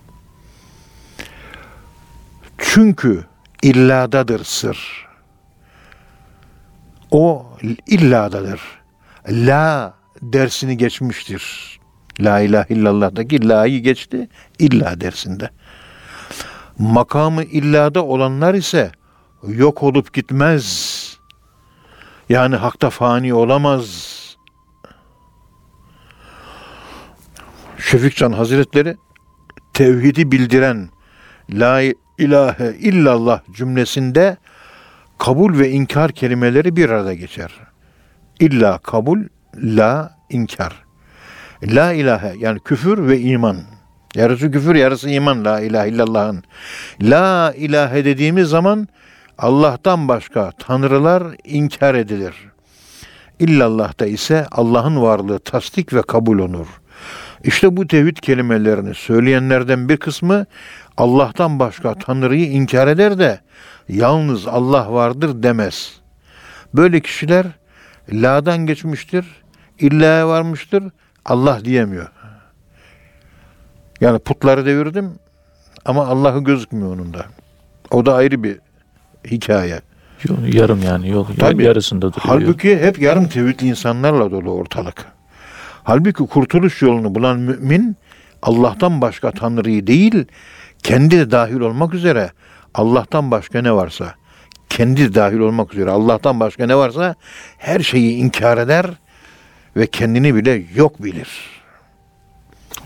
Çünkü illadadır sır. O illadadır. La dersini geçmiştir. La ilahe illallah'taki la'yı geçti illa dersinde. Makamı illada olanlar ise yok olup gitmez. Yani hakta fani olamaz. Şefikcan Hazretleri tevhidi bildiren La ilahe illallah cümlesinde kabul ve inkar kelimeleri bir arada geçer. İlla kabul, la inkar. La ilahe yani küfür ve iman. Yarısı küfür, yarısı iman la ilahe illallah'ın. La ilahe dediğimiz zaman Allah'tan başka tanrılar inkar edilir. İllallah'ta ise Allah'ın varlığı tasdik ve kabul olur. İşte bu tevhid kelimelerini söyleyenlerden bir kısmı Allah'tan başka Tanrı'yı inkar eder de yalnız Allah vardır demez. Böyle kişiler la'dan geçmiştir, illa'ya varmıştır, Allah diyemiyor. Yani putları devirdim ama Allah'ı gözükmüyor onun da. O da ayrı bir hikaye. Yarım yani yol. Tabii. Yarısında duruyor. Halbuki hep yarım tevhidli insanlarla dolu ortalık. Halbuki kurtuluş yolunu bulan mümin Allah'tan başka Tanrı'yı değil, kendi de dahil olmak üzere Allah'tan başka ne varsa, kendi de dahil olmak üzere Allah'tan başka ne varsa her şeyi inkar eder ve kendini bile yok bilir.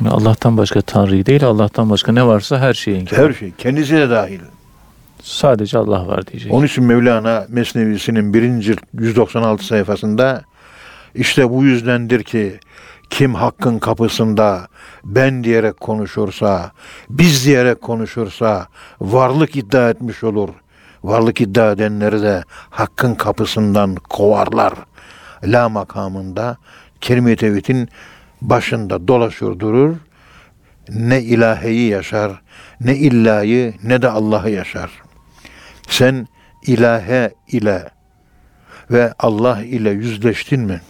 Yani Allah'tan başka Tanrı'yı değil, Allah'tan başka ne varsa her şeyi inkar. Her şey, kendisi de dahil. Sadece Allah var diyecek. Onun için Mevlana Mesnevisi'nin birinci 196 sayfasında İşte bu yüzdendir ki kim hakkın kapısında ben diyerek konuşursa, biz diyerek konuşursa varlık iddia etmiş olur. Varlık iddia edenleri de hakkın kapısından kovarlar. La makamında kelime-i tevhidin başında dolaşır durur. Ne ilaheyi yaşar, ne illayı ne de Allah'ı yaşar. Sen ilahe ile ve Allah ile yüzleştin mi?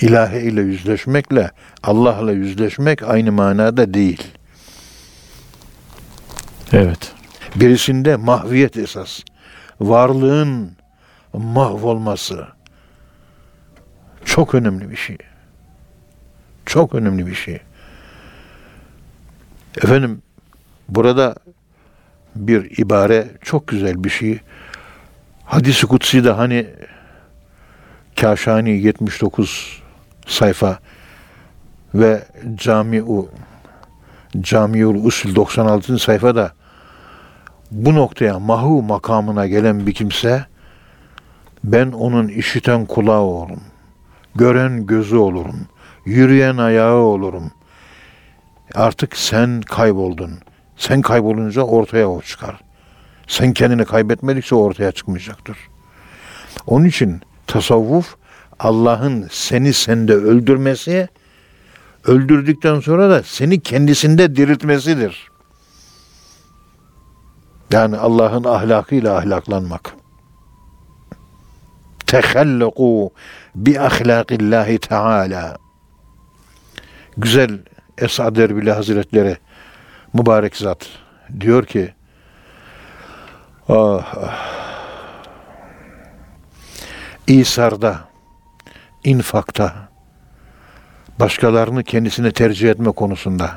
İlahe ile yüzleşmekle Allah'la yüzleşmek aynı manada değil. Evet. Birisinde mahviyet esas. Varlığın mahvolması. Çok önemli bir şey. Çok önemli bir şey. Efendim burada bir ibare çok güzel bir şey. Hadis-i Kutsi de hani Kaşani 79 sayfa ve Camiu Camiul Usul 96. sayfada bu noktaya mahu makamına gelen bir kimse ben onun işiten kulağı olurum. Gören gözü olurum. Yürüyen ayağı olurum. Artık sen kayboldun. Sen kaybolunca ortaya o çıkar. Sen kendini kaybetmedikçe ortaya çıkmayacaktır. Onun için tasavvuf Allah'ın seni sende öldürmesi, öldürdükten sonra da seni kendisinde diriltmesidir. Yani Allah'ın ahlakıyla ahlaklanmak. Tehalluku bi ahlakillahi teala. Güzel Esad Erbili Hazretleri mübarek zat diyor ki ah, ah, İsar'da, infakta, başkalarını kendisine tercih etme konusunda,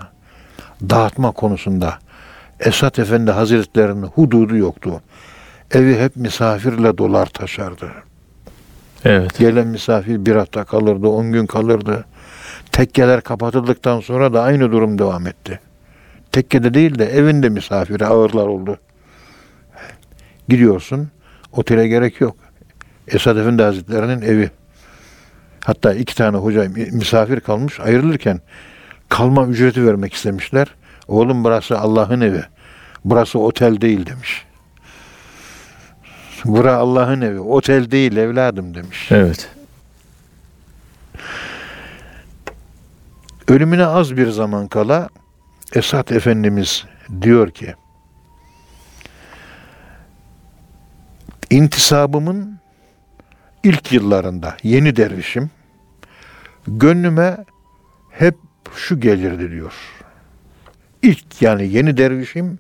dağıtma konusunda Esat Efendi Hazretlerinin hududu yoktu. Evi hep misafirle dolar taşardı. Evet. Gelen misafir bir hafta kalırdı, on gün kalırdı. Tekkeler kapatıldıktan sonra da aynı durum devam etti. Tekkede değil de evinde misafiri ağırlar oldu. Gidiyorsun, otele gerek yok. Esad Efendi Hazretleri'nin evi. Hatta iki tane hoca misafir kalmış ayrılırken kalma ücreti vermek istemişler. Oğlum burası Allah'ın evi. Burası otel değil demiş. Bura Allah'ın evi. Otel değil evladım demiş. Evet. Ölümüne az bir zaman kala Esat Efendimiz diyor ki intisabımın ilk yıllarında yeni dervişim gönlüme hep şu gelirdi diyor. İlk yani yeni dervişim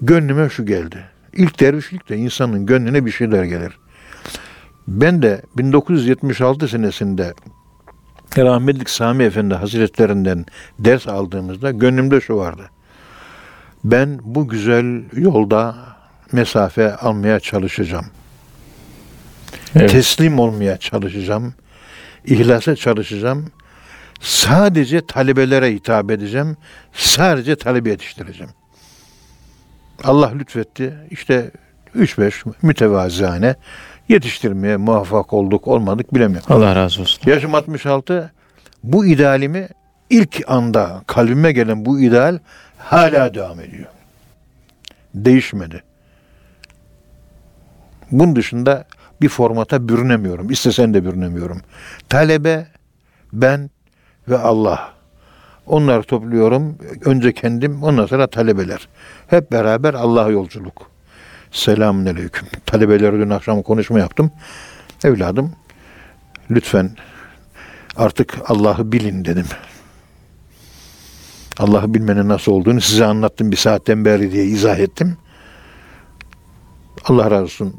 gönlüme şu geldi. İlk dervişlik de insanın gönlüne bir şeyler gelir. Ben de 1976 senesinde Rahmetlik Sami Efendi Hazretlerinden ders aldığımızda gönlümde şu vardı. Ben bu güzel yolda mesafe almaya çalışacağım. Evet. Teslim olmaya çalışacağım. İhlasa çalışacağım. Sadece talebelere hitap edeceğim. Sadece talebe yetiştireceğim. Allah lütfetti. İşte 3-5 mütevazihane yetiştirmeye muvaffak olduk olmadık bilemiyorum. Allah razı olsun. Yaşım 66. Bu idealimi ilk anda kalbime gelen bu ideal hala devam ediyor. Değişmedi. Bunun dışında bir formata bürünemiyorum. İstesen de bürünemiyorum. Talebe, ben ve Allah. Onları topluyorum. Önce kendim, ondan sonra talebeler. Hep beraber Allah'a yolculuk. Selamun aleyküm. Talebelere dün akşam konuşma yaptım. Evladım, lütfen artık Allah'ı bilin dedim. Allah'ı bilmenin nasıl olduğunu size anlattım bir saatten beri diye izah ettim. Allah razı olsun.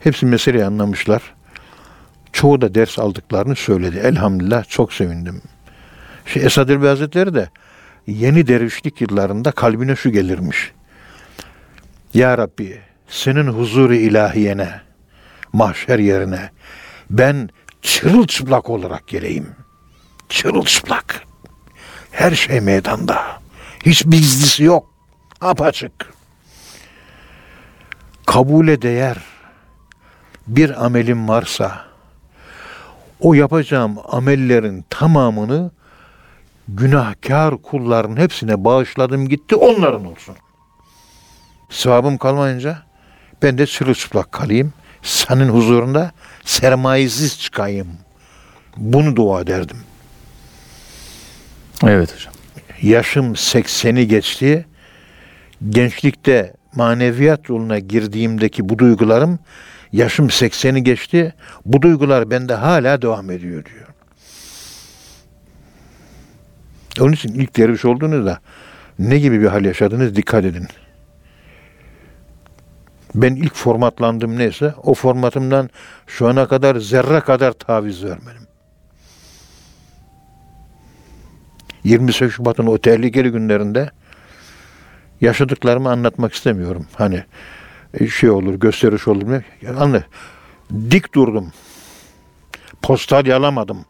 Hepsi meseleyi anlamışlar. Çoğu da ders aldıklarını söyledi. Elhamdülillah çok sevindim. Şey, Esad Erbil Hazretleri de yeni dervişlik yıllarında kalbine şu gelirmiş. Ya Rabbi senin huzuru ilahiyene, mahşer yerine ben çırılçıplak olarak geleyim. Çırılçıplak. Her şey meydanda. Hiç gizlisi yok. Apaçık. Kabule değer bir amelim varsa o yapacağım amellerin tamamını günahkar kulların hepsine bağışladım gitti onların olsun. Sevabım kalmayınca ben de sırılçıplak kalayım. Senin huzurunda sermayesiz çıkayım. Bunu dua ederdim. Evet hocam. Yaşım 80'i geçti. Gençlikte maneviyat yoluna girdiğimdeki bu duygularım yaşım 80'i geçti. Bu duygular bende hala devam ediyor diyor. Onun için ilk derviş olduğunuzda ne gibi bir hal yaşadınız dikkat edin. Ben ilk formatlandım neyse o formatımdan şu ana kadar zerre kadar taviz vermedim. 28 Şubat'ın o tehlikeli günlerinde yaşadıklarımı anlatmak istemiyorum. Hani şey olur, gösteriş olur. mu? Yani. Dik durdum. Postal yalamadım.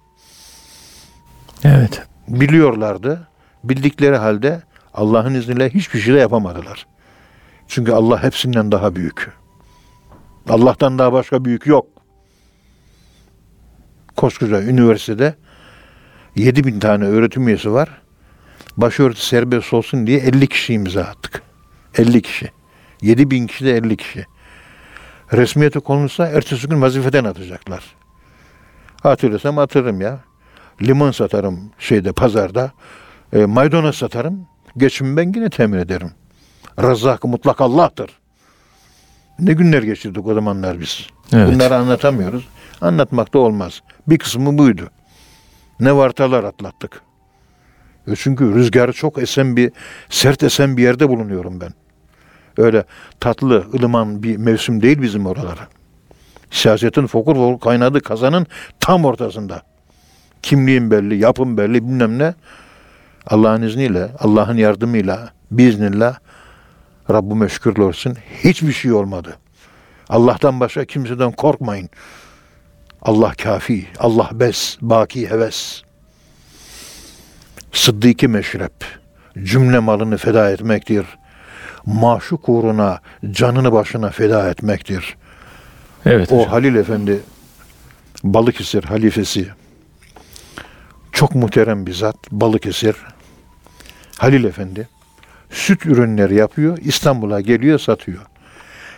Evet. Biliyorlardı. Bildikleri halde Allah'ın izniyle hiçbir şey de yapamadılar. Çünkü Allah hepsinden daha büyük. Allah'tan daha başka büyük yok. Koskoca üniversitede 7 bin tane öğretim üyesi var. Başörtü serbest olsun diye 50 kişi imza attık. 50 kişi. 7 bin kişi de 50 kişi. Resmiyete konulsa ertesi gün vazifeden atacaklar. Hatırlasam hatırlarım ya. Limon satarım şeyde pazarda. E, maydanoz satarım. Geçimi ben yine temin ederim. Razzak mutlak Allah'tır. Ne günler geçirdik o zamanlar biz. Evet. Bunları anlatamıyoruz. Anlatmak da olmaz. Bir kısmı buydu. Ne vartalar atlattık. E çünkü rüzgarı çok esen bir, sert esen bir yerde bulunuyorum ben. Öyle tatlı, ılıman bir mevsim değil bizim oraları. Siyasetin fokur fokur kaynadığı kazanın tam ortasında. Kimliğin belli, yapım belli, bilmem ne. Allah'ın izniyle, Allah'ın yardımıyla, biiznillah Rabbime şükürler olsun hiçbir şey olmadı. Allah'tan başka kimseden korkmayın. Allah kafi, Allah bes, baki heves. Sıddık-ı meşrep, cümle malını feda etmektir. Maşuk uğruna canını başına feda etmektir. Evet O hocam. Halil Efendi Balıkesir halifesi çok muhterem bir zat Balıkesir Halil Efendi süt ürünleri yapıyor İstanbul'a geliyor satıyor.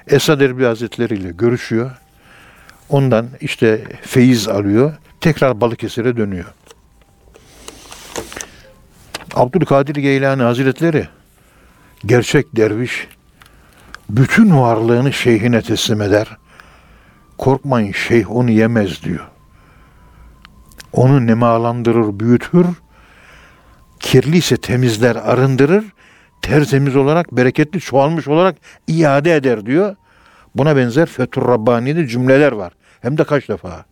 Esad Erbil Hazretleri ile görüşüyor. Ondan işte feyiz alıyor. Tekrar Balıkesir'e dönüyor. Abdülkadir Geylani Hazretleri gerçek derviş bütün varlığını şeyhine teslim eder. Korkmayın şeyh onu yemez diyor. Onu nemalandırır, büyütür. Kirliyse temizler, arındırır. Tertemiz olarak, bereketli, çoğalmış olarak iade eder diyor. Buna benzer Fethur Rabbani'de cümleler var. Hem de kaç defa.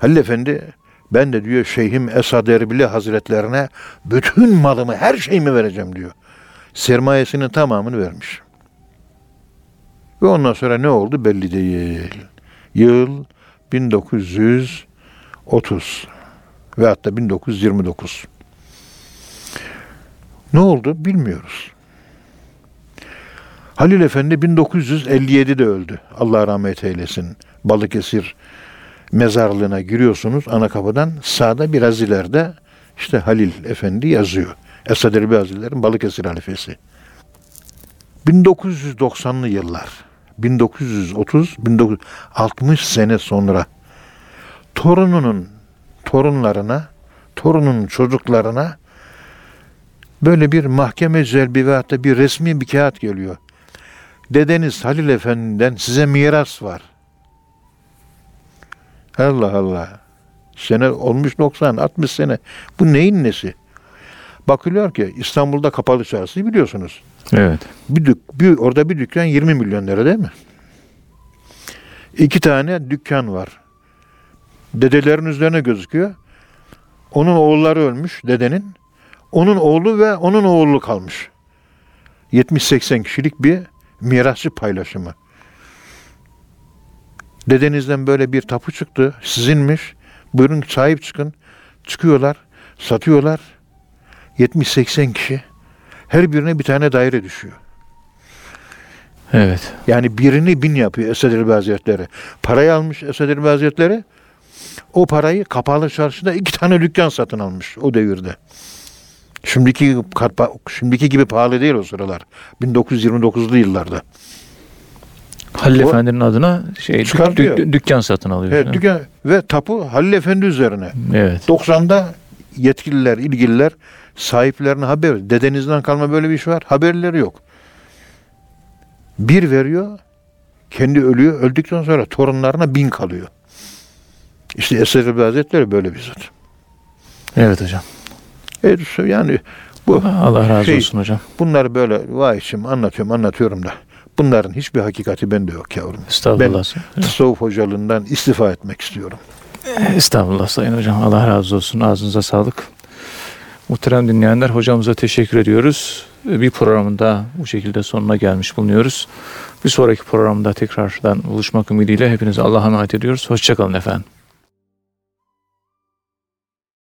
Halil Efendi ben de diyor Şeyhim Esad Erbili Hazretlerine bütün malımı, her şeyimi vereceğim diyor. Sermayesinin tamamını vermiş. Ve ondan sonra ne oldu belli değil. Yıl 1930 ve hatta 1929. Ne oldu bilmiyoruz. Halil Efendi 1957'de öldü. Allah rahmet eylesin. Balıkesir mezarlığına giriyorsunuz ana kapıdan sağda biraz ileride işte Halil Efendi yazıyor. Esad Erbil Hazretleri'nin Balıkesir halifesi. 1990'lı yıllar 1930 1960 sene sonra torununun torunlarına torunun çocuklarına böyle bir mahkeme celbi ve hatta bir resmi bir kağıt geliyor. Dedeniz Halil Efendi'den size miras var. Allah Allah. Sene olmuş 90, 60 sene. Bu neyin nesi? Bakılıyor ki İstanbul'da kapalı çarşı biliyorsunuz. Evet. Bir, dük, bir orada bir dükkan 20 milyon lira değil mi? İki tane dükkan var. Dedelerin üzerine gözüküyor. Onun oğulları ölmüş dedenin. Onun oğlu ve onun oğlu kalmış. 70-80 kişilik bir mirasçı paylaşımı. Dedenizden böyle bir tapu çıktı. Sizinmiş. Buyurun sahip çıkın. Çıkıyorlar. Satıyorlar. 70-80 kişi. Her birine bir tane daire düşüyor. Evet. Yani birini bin yapıyor Esed Elbi Hazretleri. Parayı almış Esed Elbi Hazretleri. O parayı kapalı çarşıda iki tane dükkan satın almış o devirde. Şimdiki şimdiki gibi pahalı değil o sıralar. 1929'lu yıllarda. Halil O- Efendi'nin adına şey dük- dük- dükkan satın alıyor. Evet, dükkan ve tapu Halil Efendi üzerine. Evet. 90'da yetkililer, ilgililer sahiplerine haber. Dedenizden kalma böyle bir iş var. Haberleri yok. Bir veriyor, kendi ölüyor. Öldükten sonra torunlarına bin kalıyor. İşte Esed Hazretleri böyle bir zat. Evet hocam. E, yani bu Allah razı Şey- olsun hocam. bunları böyle vay içim anlatıyorum anlatıyorum da bunların hiçbir hakikati bende yok yavrum. Estağfurullah. Tasavvuf hocalığından istifa etmek istiyorum. Estağfurullah Sayın Hocam. Allah razı olsun. Ağzınıza sağlık. Muhterem dinleyenler hocamıza teşekkür ediyoruz. Bir programında bu şekilde sonuna gelmiş bulunuyoruz. Bir sonraki programda tekrardan buluşmak ümidiyle hepinize Allah'a emanet ediyoruz. Hoşçakalın efendim.